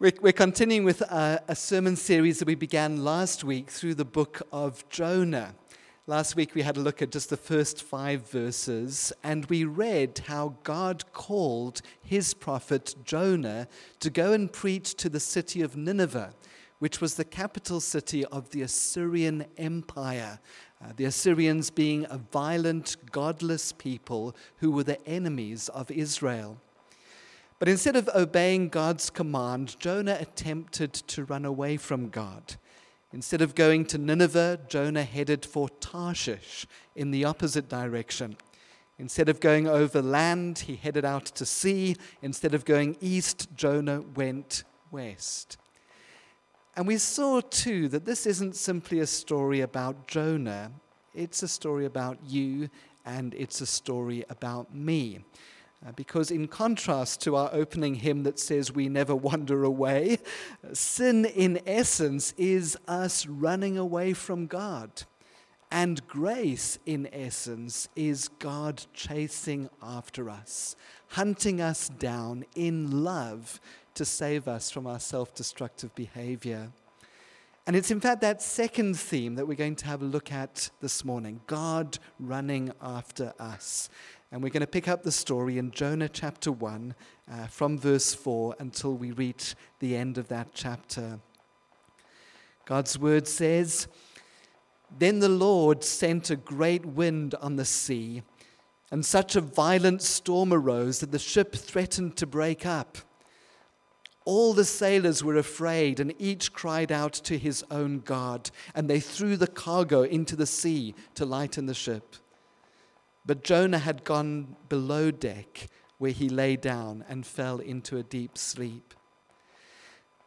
We're, we're continuing with a, a, sermon series that we began last week through the book of Jonah. Last week we had a look at just the first five verses, and we read how God called his prophet Jonah to go and preach to the city of Nineveh, which was the capital city of the Assyrian Empire. Uh, the Assyrians being a violent, godless people who were the enemies of Israel. But instead of obeying God's command, Jonah attempted to run away from God. Instead of going to Nineveh, Jonah headed for Tarshish in the opposite direction. Instead of going over land, he headed out to sea. Instead of going east, Jonah went west. And we saw too that this isn't simply a story about Jonah, it's a story about you and it's a story about me. Uh, because, in contrast to our opening hymn that says we never wander away, sin in essence is us running away from God. And grace, in essence, is God chasing after us, hunting us down in love to save us from our self destructive behavior. And it's in fact that second theme that we're going to have a look at this morning God running after us. And we're going to pick up the story in Jonah chapter 1 uh, from verse 4 until we reach the end of that chapter. God's word says, Then the Lord sent a great wind on the sea, and such a violent storm arose that the ship threatened to break up. All the sailors were afraid, and each cried out to his own God, and they threw the cargo into the sea to lighten the ship. But Jonah had gone below deck, where he lay down and fell into a deep sleep.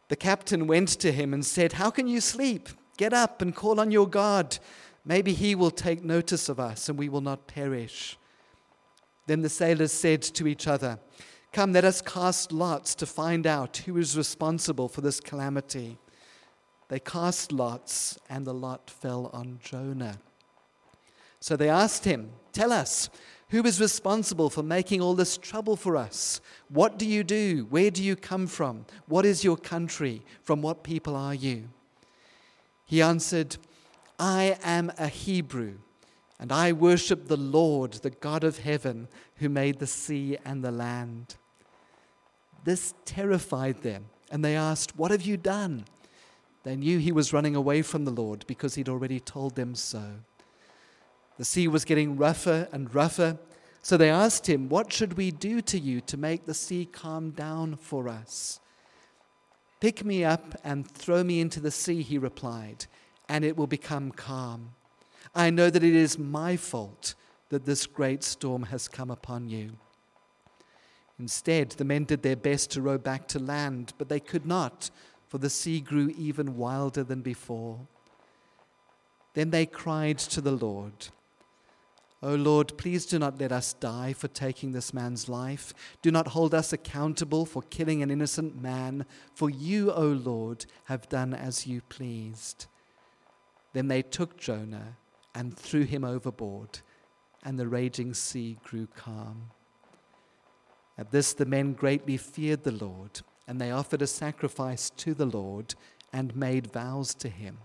The captain went to him and said, How can you sleep? Get up and call on your God. Maybe he will take notice of us and we will not perish. Then the sailors said to each other, Come, let us cast lots to find out who is responsible for this calamity. They cast lots, and the lot fell on Jonah. So they asked him, Tell us, who is responsible for making all this trouble for us? What do you do? Where do you come from? What is your country? From what people are you? He answered, I am a Hebrew, and I worship the Lord, the God of heaven, who made the sea and the land. This terrified them, and they asked, What have you done? They knew he was running away from the Lord because he'd already told them so. The sea was getting rougher and rougher. So they asked him, What should we do to you to make the sea calm down for us? Pick me up and throw me into the sea, he replied, and it will become calm. I know that it is my fault that this great storm has come upon you. Instead, the men did their best to row back to land, but they could not, for the sea grew even wilder than before. Then they cried to the Lord. O Lord, please do not let us die for taking this man's life. Do not hold us accountable for killing an innocent man, for you, O Lord, have done as you pleased. Then they took Jonah and threw him overboard, and the raging sea grew calm. At this, the men greatly feared the Lord, and they offered a sacrifice to the Lord and made vows to him.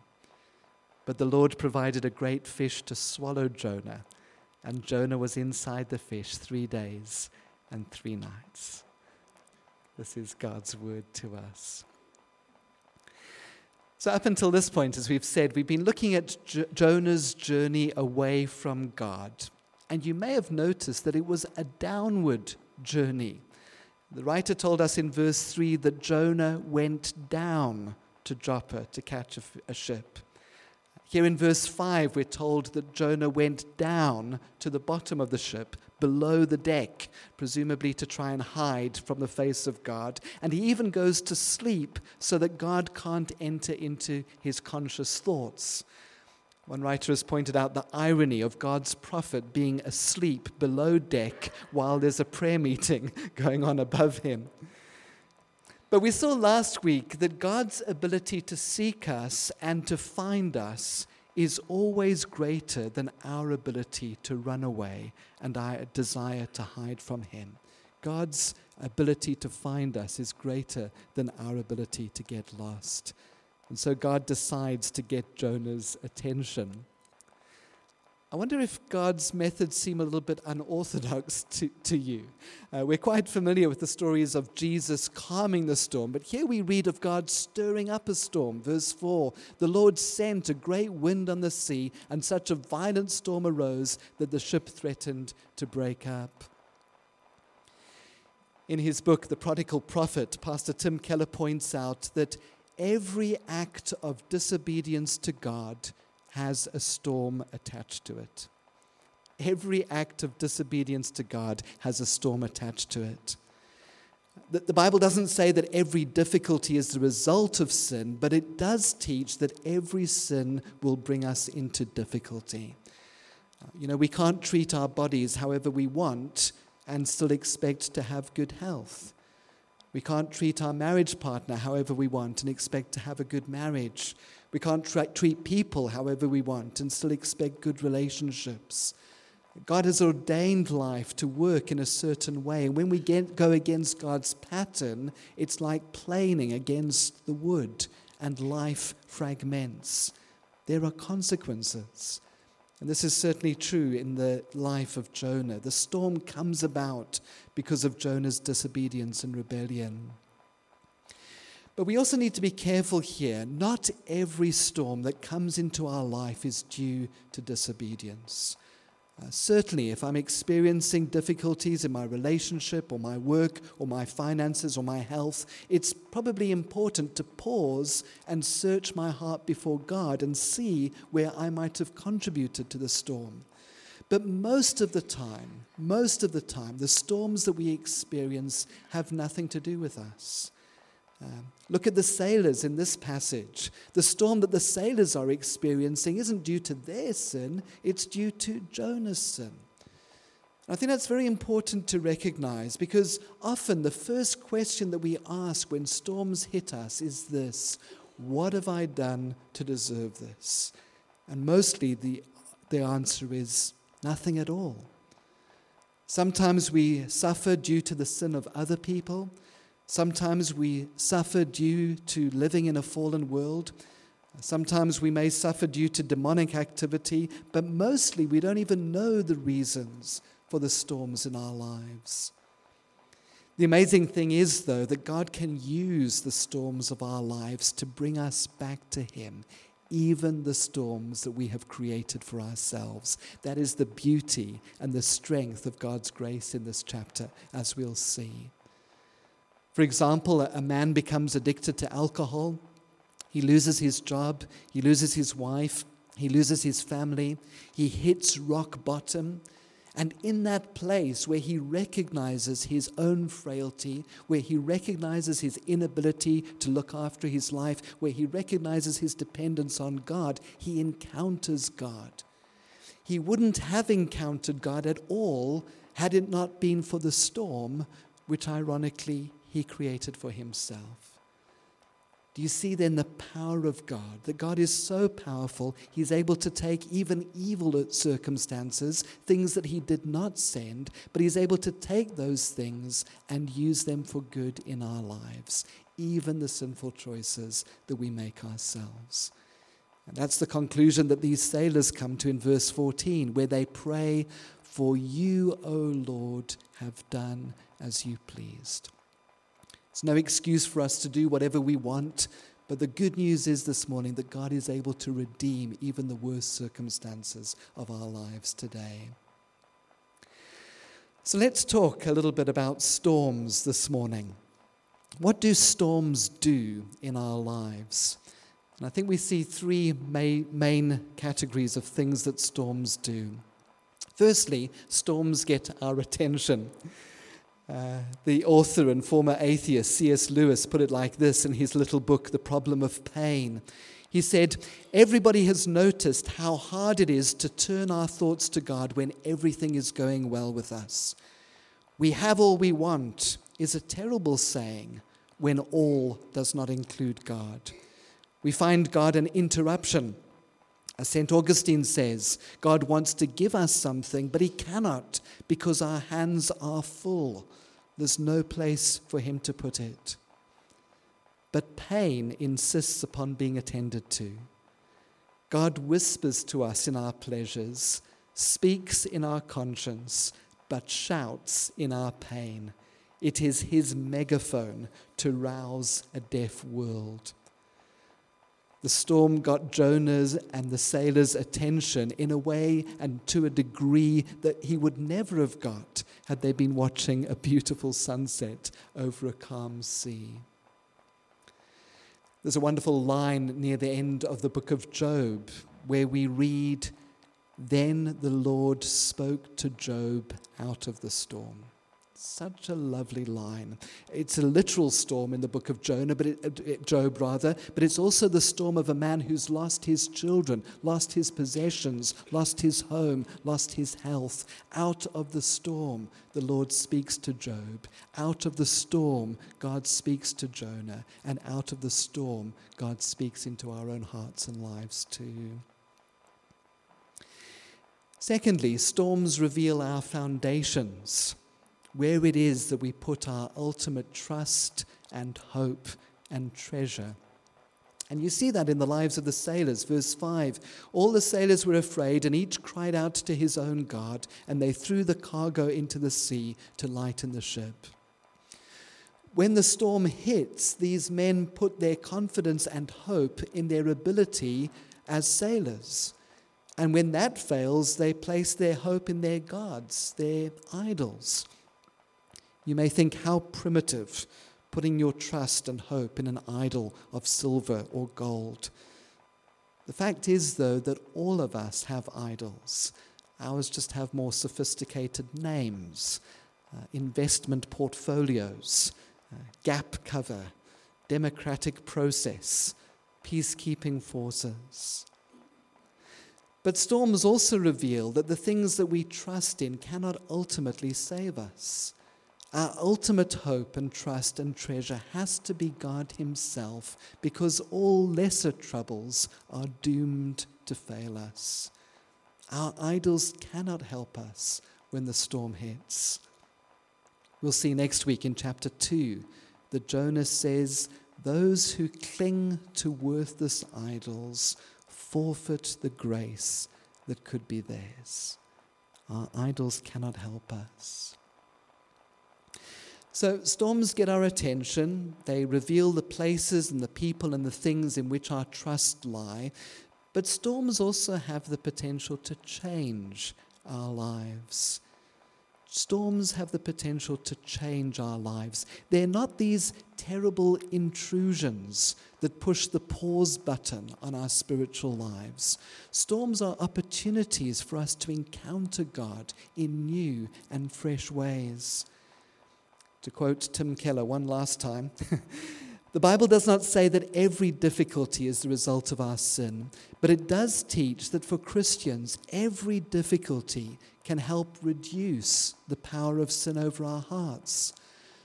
But the Lord provided a great fish to swallow Jonah and Jonah was inside the fish three days and three nights. This is God's word to us. So, up until this point, as we've said, we've been looking at Jonah's journey away from God. And you may have noticed that it was a downward journey. The writer told us in verse 3 that Jonah went down to Joppa to catch a, f- a ship. Here in verse 5, we're told that Jonah went down to the bottom of the ship, below the deck, presumably to try and hide from the face of God. And he even goes to sleep so that God can't enter into his conscious thoughts. One writer has pointed out the irony of God's prophet being asleep below deck while there's a prayer meeting going on above him. But we saw last week that God's ability to seek us and to find us is always greater than our ability to run away and our desire to hide from Him. God's ability to find us is greater than our ability to get lost. And so God decides to get Jonah's attention. I wonder if God's methods seem a little bit unorthodox to, to you. Uh, we're quite familiar with the stories of Jesus calming the storm, but here we read of God stirring up a storm. Verse 4 The Lord sent a great wind on the sea, and such a violent storm arose that the ship threatened to break up. In his book, The Prodigal Prophet, Pastor Tim Keller points out that every act of disobedience to God has a storm attached to it. Every act of disobedience to God has a storm attached to it. The, Bible doesn't say that every difficulty is the result of sin, but it does teach that every sin will bring us into difficulty. You know, we can't treat our bodies however we want and still expect to have good health. We can't treat our marriage partner however we want and expect to have a good marriage. We can't tra- treat people however we want and still expect good relationships. God has ordained life to work in a certain way. And when we get, go against God's pattern, it's like planing against the wood, and life fragments. There are consequences. And this is certainly true in the life of Jonah. The storm comes about because of Jonah's disobedience and rebellion. But we also need to be careful here. Not every storm that comes into our life is due to disobedience. Uh, certainly, if I'm experiencing difficulties in my relationship or my work or my finances or my health, it's probably important to pause and search my heart before God and see where I might have contributed to the storm. But most of the time, most of the time, the storms that we experience have nothing to do with us. Um, look at the sailors in this passage. The storm that the sailors are experiencing isn't due to their sin, it's due to Jonah's sin. I think that's very important to recognize because often the first question that we ask when storms hit us is this What have I done to deserve this? And mostly the, the answer is nothing at all. Sometimes we suffer due to the sin of other people. Sometimes we suffer due to living in a fallen world. Sometimes we may suffer due to demonic activity, but mostly we don't even know the reasons for the storms in our lives. The amazing thing is, though, that God can use the storms of our lives to bring us back to Him, even the storms that we have created for ourselves. That is the beauty and the strength of God's grace in this chapter, as we'll see. For example, a man becomes addicted to alcohol, he loses his job, he loses his wife, he loses his family, he hits rock bottom. And in that place where he recognizes his own frailty, where he recognizes his inability to look after his life, where he recognizes his dependence on God, he encounters God. He wouldn't have encountered God at all had it not been for the storm, which ironically he created for himself. Do you see then the power of God? That God is so powerful, He's able to take even evil circumstances, things that He did not send, but He's able to take those things and use them for good in our lives, even the sinful choices that we make ourselves. And that's the conclusion that these sailors come to in verse 14, where they pray, For you, O Lord, have done as you pleased. It's no excuse for us to do whatever we want. But the good news is this morning that God is able to redeem even the worst circumstances of our lives today. So let's talk a little bit about storms this morning. What do storms do in our lives? And I think we see three main categories of things that storms do. Firstly, storms get our attention. Uh, the author and former atheist C.S. Lewis put it like this in his little book, The Problem of Pain. He said, Everybody has noticed how hard it is to turn our thoughts to God when everything is going well with us. We have all we want is a terrible saying when all does not include God. We find God an interruption. As St. Augustine says, God wants to give us something, but he cannot because our hands are full. There's no place for him to put it. But pain insists upon being attended to. God whispers to us in our pleasures, speaks in our conscience, but shouts in our pain. It is his megaphone to rouse a deaf world. The storm got Jonah's and the sailors' attention in a way and to a degree that he would never have got had they been watching a beautiful sunset over a calm sea. There's a wonderful line near the end of the book of Job where we read, Then the Lord spoke to Job out of the storm. Such a lovely line. It's a literal storm in the book of Jonah, but it, Job rather, but it's also the storm of a man who's lost his children, lost his possessions, lost his home, lost his health. Out of the storm, the Lord speaks to Job. Out of the storm, God speaks to Jonah, and out of the storm, God speaks into our own hearts and lives too. Secondly, storms reveal our foundations where it is that we put our ultimate trust and hope and treasure. And you see that in the lives of the sailors. Verse 5 All the sailors were afraid, and each cried out to his own God, and they threw the cargo into the sea to lighten the ship. When the storm hits, these men put their confidence and hope in their ability as sailors. And when that fails, they place their hope in their gods, their idols. You may think, how primitive, putting your trust and hope in an idol of silver or gold. The fact is, though, that all of us have idols. Ours just have more sophisticated names, uh, investment portfolios, uh, gap cover, democratic process, peacekeeping forces. But storms also reveal that the things that we trust in cannot ultimately save us. Our ultimate hope and trust and treasure has to be God Himself because all lesser troubles are doomed to fail us. Our idols cannot help us when the storm hits. We'll see next week in chapter 2 that Jonah says, Those who cling to worthless idols forfeit the grace that could be theirs. Our idols cannot help us. So, storms get our attention. They reveal the places and the people and the things in which our trust lie. But storms also have the potential to change our lives. Storms have the potential to change our lives. They're not these terrible intrusions that push the pause button on our spiritual lives. Storms are opportunities for us to encounter God in new and fresh ways. To quote Tim Keller one last time, the Bible does not say that every difficulty is the result of our sin, but it does teach that for Christians, every difficulty can help reduce the power of sin over our hearts.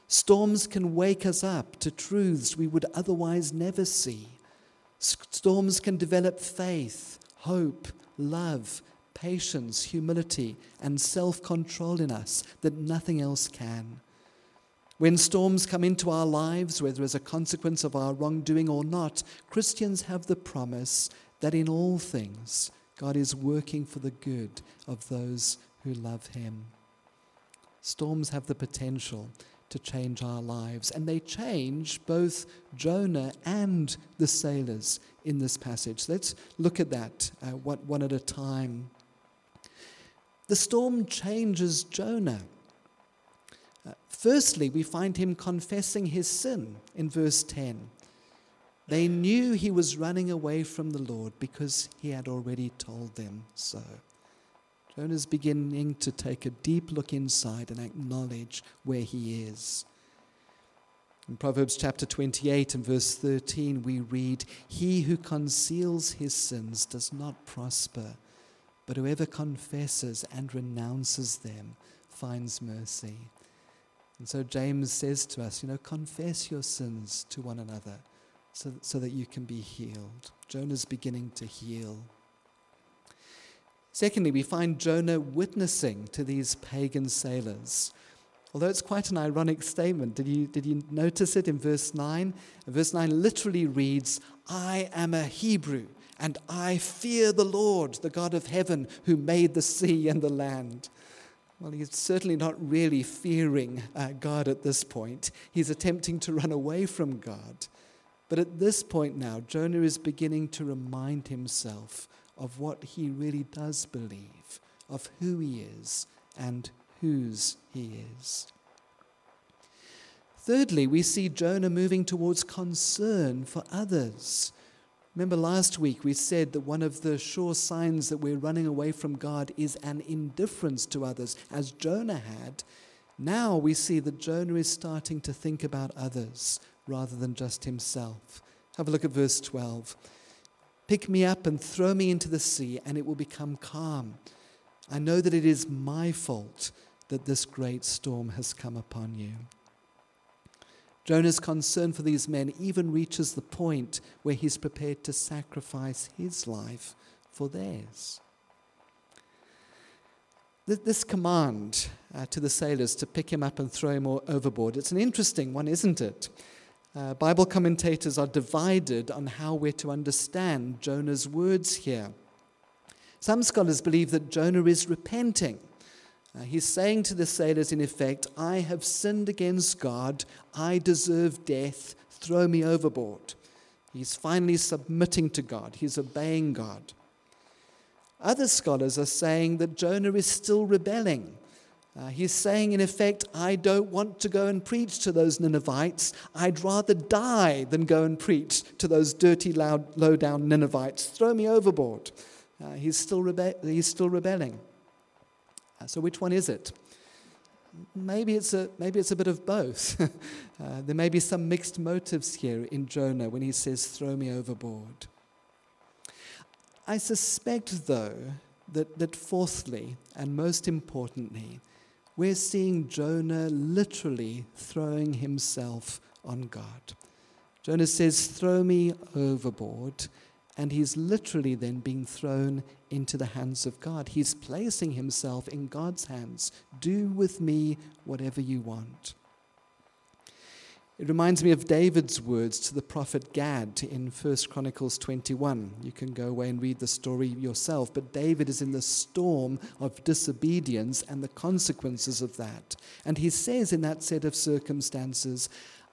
Storms can wake us up to truths we would otherwise never see. Storms can develop faith, hope, love, patience, humility, and self control in us that nothing else can. When storms come into our lives, whether as a consequence of our wrongdoing or not, Christians have the promise that in all things God is working for the good of those who love Him. Storms have the potential to change our lives, and they change both Jonah and the sailors in this passage. Let's look at that uh, one at a time. The storm changes Jonah. Firstly, we find him confessing his sin in verse 10. They knew he was running away from the Lord because he had already told them so. Jonah's beginning to take a deep look inside and acknowledge where he is. In Proverbs chapter 28 and verse 13, we read, He who conceals his sins does not prosper, but whoever confesses and renounces them finds mercy. And so James says to us, you know, confess your sins to one another so, so that you can be healed. Jonah's beginning to heal. Secondly, we find Jonah witnessing to these pagan sailors. Although it's quite an ironic statement. Did you, did you notice it in verse 9? Verse 9 literally reads, I am a Hebrew, and I fear the Lord, the God of heaven, who made the sea and the land. Well, he's certainly not really fearing uh, God at this point. He's attempting to run away from God. But at this point now, Jonah is beginning to remind himself of what he really does believe, of who he is and whose he is. Thirdly, we see Jonah moving towards concern for others. Remember last week we said that one of the sure signs that we're running away from God is an indifference to others, as Jonah had. Now we see that Jonah is starting to think about others rather than just himself. Have a look at verse 12. Pick me up and throw me into the sea, and it will become calm. I know that it is my fault that this great storm has come upon you. Jonah's concern for these men even reaches the point where he's prepared to sacrifice his life for theirs. This command uh, to the sailors to pick him up and throw him overboard, it's an interesting one, isn't it? Uh, Bible commentators are divided on how we're to understand Jonah's words here. Some scholars believe that Jonah is repenting uh, he's saying to the sailors, in effect, I have sinned against God. I deserve death. Throw me overboard. He's finally submitting to God, he's obeying God. Other scholars are saying that Jonah is still rebelling. Uh, he's saying, in effect, I don't want to go and preach to those Ninevites. I'd rather die than go and preach to those dirty, loud, low down Ninevites. Throw me overboard. Uh, he's, still rebe- he's still rebelling. Uh, so, which one is it? Maybe it's a, maybe it's a bit of both. uh, there may be some mixed motives here in Jonah when he says, Throw me overboard. I suspect, though, that, that fourthly, and most importantly, we're seeing Jonah literally throwing himself on God. Jonah says, Throw me overboard. And he's literally then being thrown into the hands of God. He's placing himself in God's hands. Do with me whatever you want. It reminds me of David's words to the prophet Gad in 1 Chronicles 21. You can go away and read the story yourself, but David is in the storm of disobedience and the consequences of that. And he says in that set of circumstances,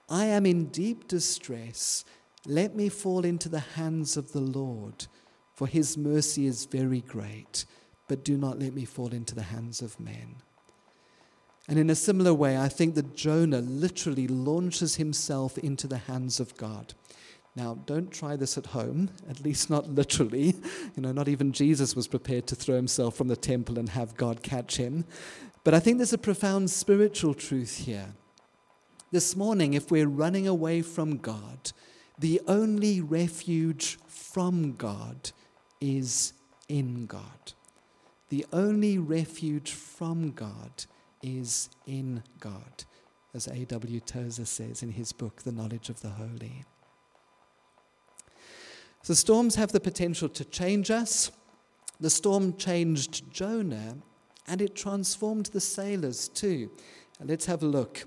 I am in deep distress let me fall into the hands of the Lord, for his mercy is very great, but do not let me fall into the hands of men. And in a similar way, I think that Jonah literally launches himself into the hands of God. Now, don't try this at home, at least not literally. You know, not even Jesus was prepared to throw himself from the temple and have God catch him. But I think there's a profound spiritual truth here. This morning, if we're running away from God, the only refuge from God is in God. The only refuge from God is in God, as A.W. Tozer says in his book, The Knowledge of the Holy. So, storms have the potential to change us. The storm changed Jonah, and it transformed the sailors too. let's have a look.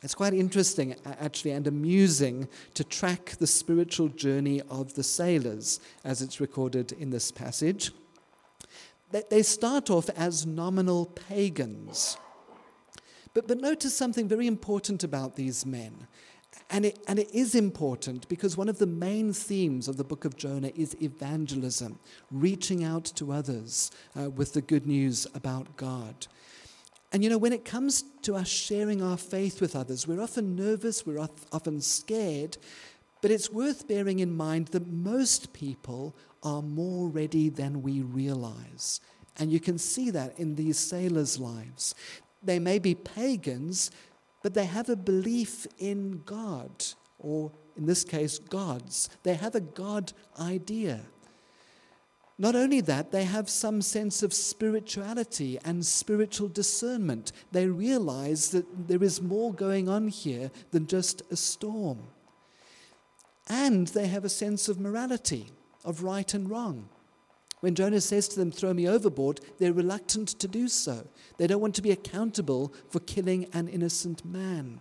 It's quite interesting, actually, and amusing to track the spiritual journey of the sailors as it's recorded in this passage. They start off as nominal pagans. But, but notice something very important about these men. And it, and it is important because one of the main themes of the book of Jonah is evangelism, reaching out to others uh, with the good news about God. And you know, when it comes to us sharing our faith with others, we're often nervous, we're often scared, but it's worth bearing in mind that most people are more ready than we realize. And you can see that in these sailors' lives. They may be pagans, but they have a belief in God, or in this case, gods. They have a God idea. Not only that, they have some sense of spirituality and spiritual discernment. They realize that there is more going on here than just a storm. And they have a sense of morality, of right and wrong. When Jonah says to them, Throw me overboard, they're reluctant to do so. They don't want to be accountable for killing an innocent man.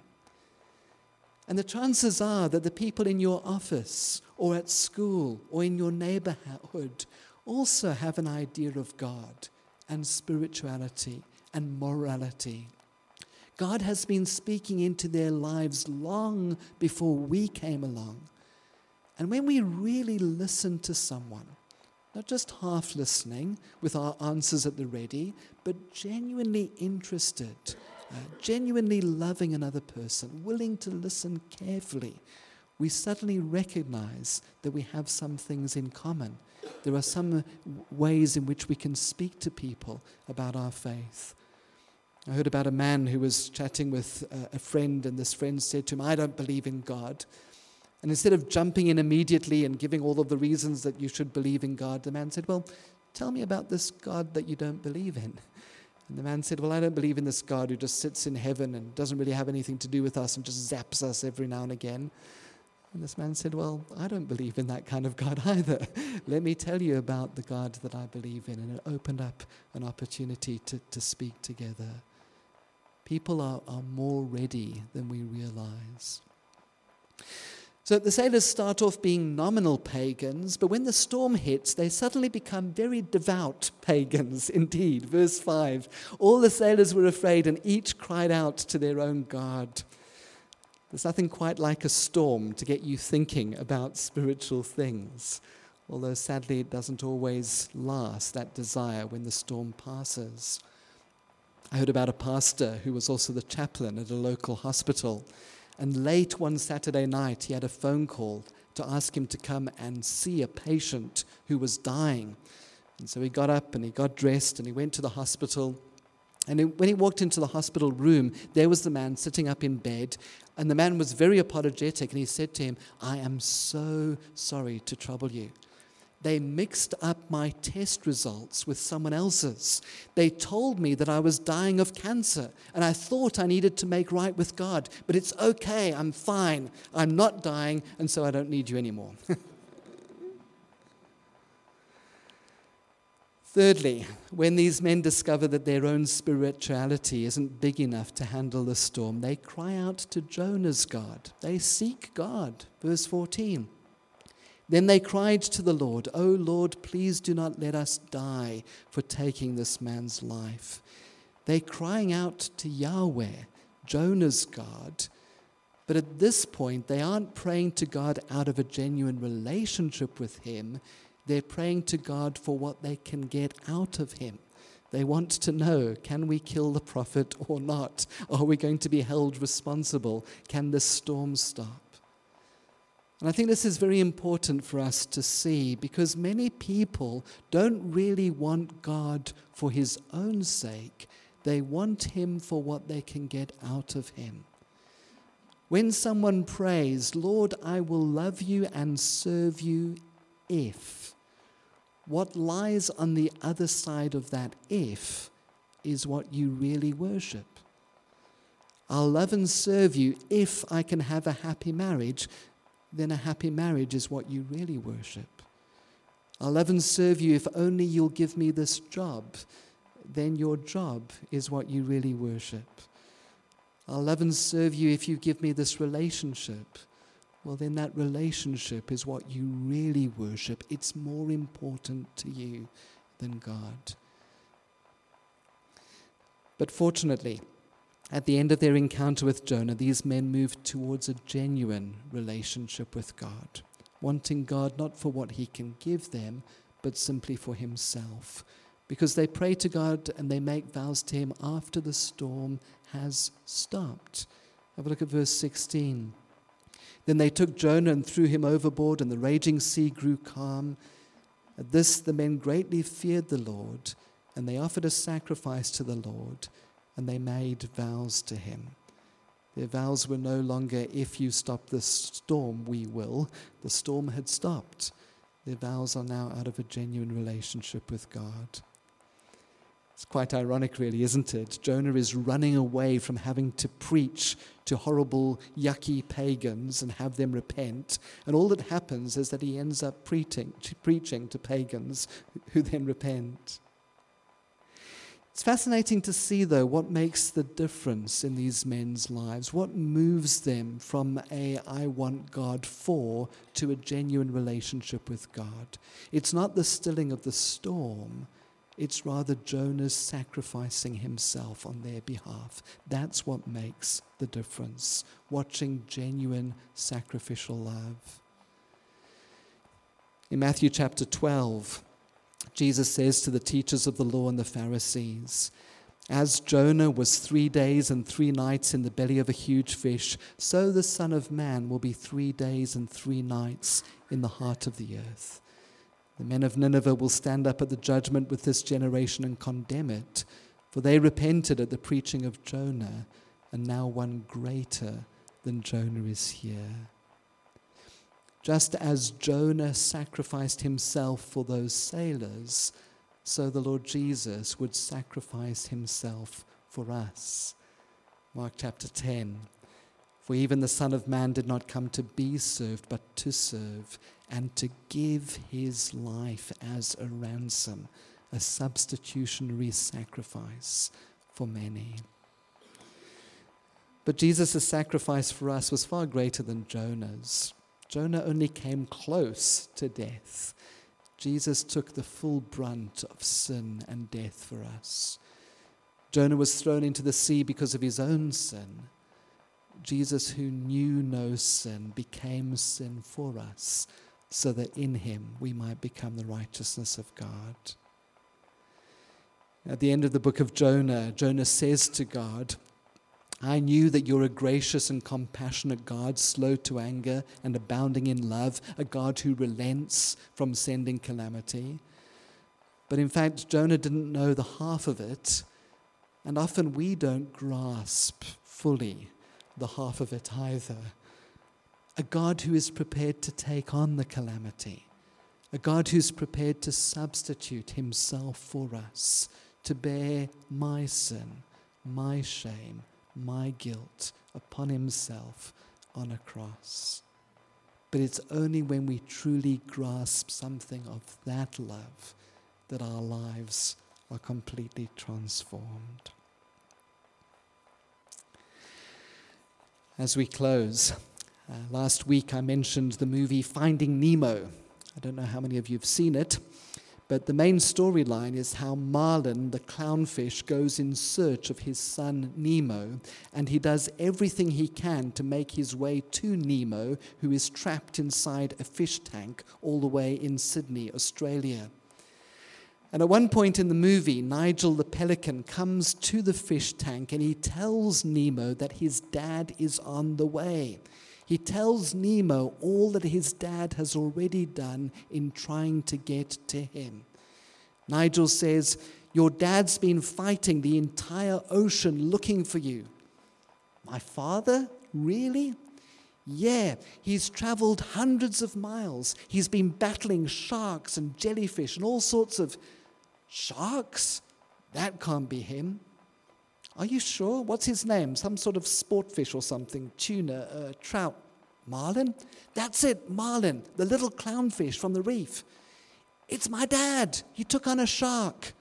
And the chances are that the people in your office or at school or in your neighborhood also have an idea of God and spirituality and morality. God has been speaking into their lives long before we came along. And when we really listen to someone, not just half listening with our answers at the ready, but genuinely interested, uh, genuinely loving another person, willing to listen carefully, we suddenly recognize that we have some things in common. There are some ways in which we can speak to people about our faith. I heard about a man who was chatting with a friend, and this friend said to him, I don't believe in God. And instead of jumping in immediately and giving all of the reasons that you should believe in God, the man said, Well, tell me about this God that you don't believe in. And the man said, Well, I don't believe in this God who just sits in heaven and doesn't really have anything to do with us and just zaps us every now and again. And this man said, Well, I don't believe in that kind of God either. Let me tell you about the God that I believe in. And it opened up an opportunity to, to speak together. People are, are more ready than we realize. So the sailors start off being nominal pagans, but when the storm hits, they suddenly become very devout pagans indeed. Verse 5 All the sailors were afraid, and each cried out to their own God. There's nothing quite like a storm to get you thinking about spiritual things, although sadly it doesn't always last, that desire, when the storm passes. I heard about a pastor who was also the chaplain at a local hospital. And late one Saturday night, he had a phone call to ask him to come and see a patient who was dying. And so he got up and he got dressed and he went to the hospital. And when he walked into the hospital room, there was the man sitting up in bed. And the man was very apologetic. And he said to him, I am so sorry to trouble you they mixed up my test results with someone else's. They told me that I was dying of cancer, and I thought I needed to make right with God. But it's okay, I'm fine. I'm not dying, and so I don't need you anymore. Thirdly, when these men discover that their own spirituality isn't big enough to handle the storm, they cry out to Jonah's God. They seek God. Verse 14. Then they cried to the Lord, O Lord, please do not let us die for taking this man's life. They're crying out to Yahweh, Jonah's God. But at this point, they aren't praying to God out of a genuine relationship with Him. They're praying to God for what they can get out of Him. They want to know can we kill the prophet or not? Are we going to be held responsible? Can the storm stop? And I think this is very important for us to see because many people don't really want God for his own sake, they want him for what they can get out of him. When someone prays, Lord, I will love you and serve you if, what lies on the other side of that if is what you really worship. I'll love and serve you if I can have a happy marriage then a happy marriage is what you really worship. I'll love and serve you if only you'll give me this job. Then your job is what you really worship. I'll love and serve you if you give me this relationship. Well, then that relationship is what you really worship. It's more important to you than God. But fortunately, at the end of their encounter with Jonah, these men moved towards a genuine relationship with God, wanting God not for what he can give them, but simply for himself. Because they pray to God and they make vows to him after the storm has stopped. Have a look at verse 16. Then they took Jonah and threw him overboard, and the raging sea grew calm. At this, the men greatly feared the Lord, and they offered a sacrifice to the Lord and they made vows to him. Their vows were no longer, if you stop this storm, we will. The storm had stopped. Their vows are now out of a genuine relationship with God. It's quite ironic, really, isn't it? Jonah is running away from having to preach to horrible, yucky pagans and have them repent. And all that happens is that he ends up preaching, preaching to pagans who then repent. It's fascinating to see, though, what makes the difference in these men's lives. What moves them from a I want God for to a genuine relationship with God. It's not the stilling of the storm, it's rather Jonah's sacrificing himself on their behalf. That's what makes the difference. Watching genuine sacrificial love. In Matthew chapter 12, Jesus says to the teachers of the law and the Pharisees, As Jonah was three days and three nights in the belly of a huge fish, so the Son of Man will be three days and three nights in the heart of the earth. The men of Nineveh will stand up at the judgment with this generation and condemn it, for they repented at the preaching of Jonah, and now one greater than Jonah is here. Just as Jonah sacrificed himself for those sailors, so the Lord Jesus would sacrifice himself for us. Mark chapter 10. For even the Son of Man did not come to be served, but to serve, and to give his life as a ransom, a substitutionary sacrifice for many. But Jesus' sacrifice for us was far greater than Jonah's. Jonah only came close to death. Jesus took the full brunt of sin and death for us. Jonah was thrown into the sea because of his own sin. Jesus, who knew no sin, became sin for us so that in him we might become the righteousness of God. At the end of the book of Jonah, Jonah says to God, I knew that you're a gracious and compassionate God, slow to anger and abounding in love, a God who relents from sending calamity. But in fact, Jonah didn't know the half of it, and often we don't grasp fully the half of it either. A God who is prepared to take on the calamity, a God who's prepared to substitute himself for us, to bear my sin, my shame my guilt upon himself on a cross. But it's only when we truly grasp something of that love that our lives are completely transformed. As we close, uh, last week I mentioned the movie Finding Nemo. I don't know how many of you have seen it. But the main storyline is how Marlin, the clownfish, goes in search of his son Nemo, and he does everything he can to make his way to Nemo, who is trapped inside a fish tank all the way in Sydney, Australia. And at one point in the movie, Nigel the pelican comes to the fish tank and he tells Nemo that his dad is on the way. He tells Nemo all that his dad has already done in trying to get to him. Nigel says, Your dad's been fighting the entire ocean looking for you. My father? Really? Yeah, he's traveled hundreds of miles. He's been battling sharks and jellyfish and all sorts of sharks. That can't be him. Are you sure? What's his name? Some sort of sportfish or something? Tuna, uh, trout, marlin? That's it, marlin, the little clownfish from the reef. It's my dad. He took on a shark.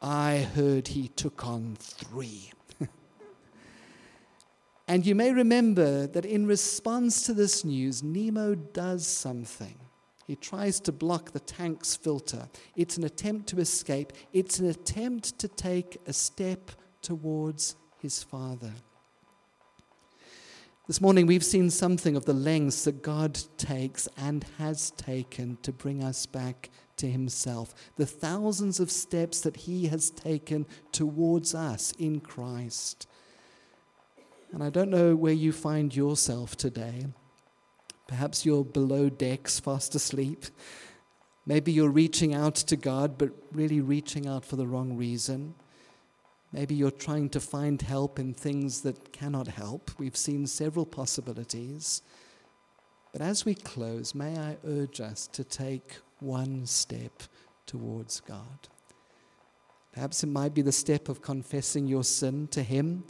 I heard he took on three. and you may remember that in response to this news, Nemo does something. He tries to block the tank's filter. It's an attempt to escape, it's an attempt to take a step towards his Father. This morning, we've seen something of the lengths that God takes and has taken to bring us back to Himself, the thousands of steps that He has taken towards us in Christ. And I don't know where you find yourself today. Perhaps you're below decks, fast asleep. Maybe you're reaching out to God, but really reaching out for the wrong reason. Maybe you're trying to find help in things that cannot help. We've seen several possibilities. But as we close, may I urge us to take one step towards God. Perhaps it might be the step of confessing your sin to Him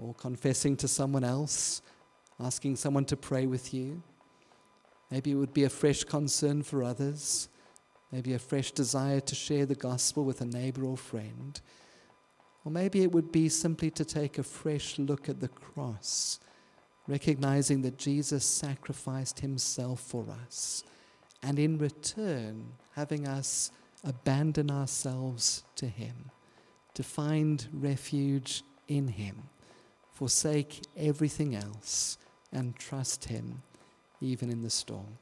or confessing to someone else, asking someone to pray with you. Maybe it would be a fresh concern for others, maybe a fresh desire to share the gospel with a neighbor or friend. Or maybe it would be simply to take a fresh look at the cross, recognizing that Jesus sacrificed himself for us, and in return, having us abandon ourselves to him, to find refuge in him, forsake everything else, and trust him even in the storm.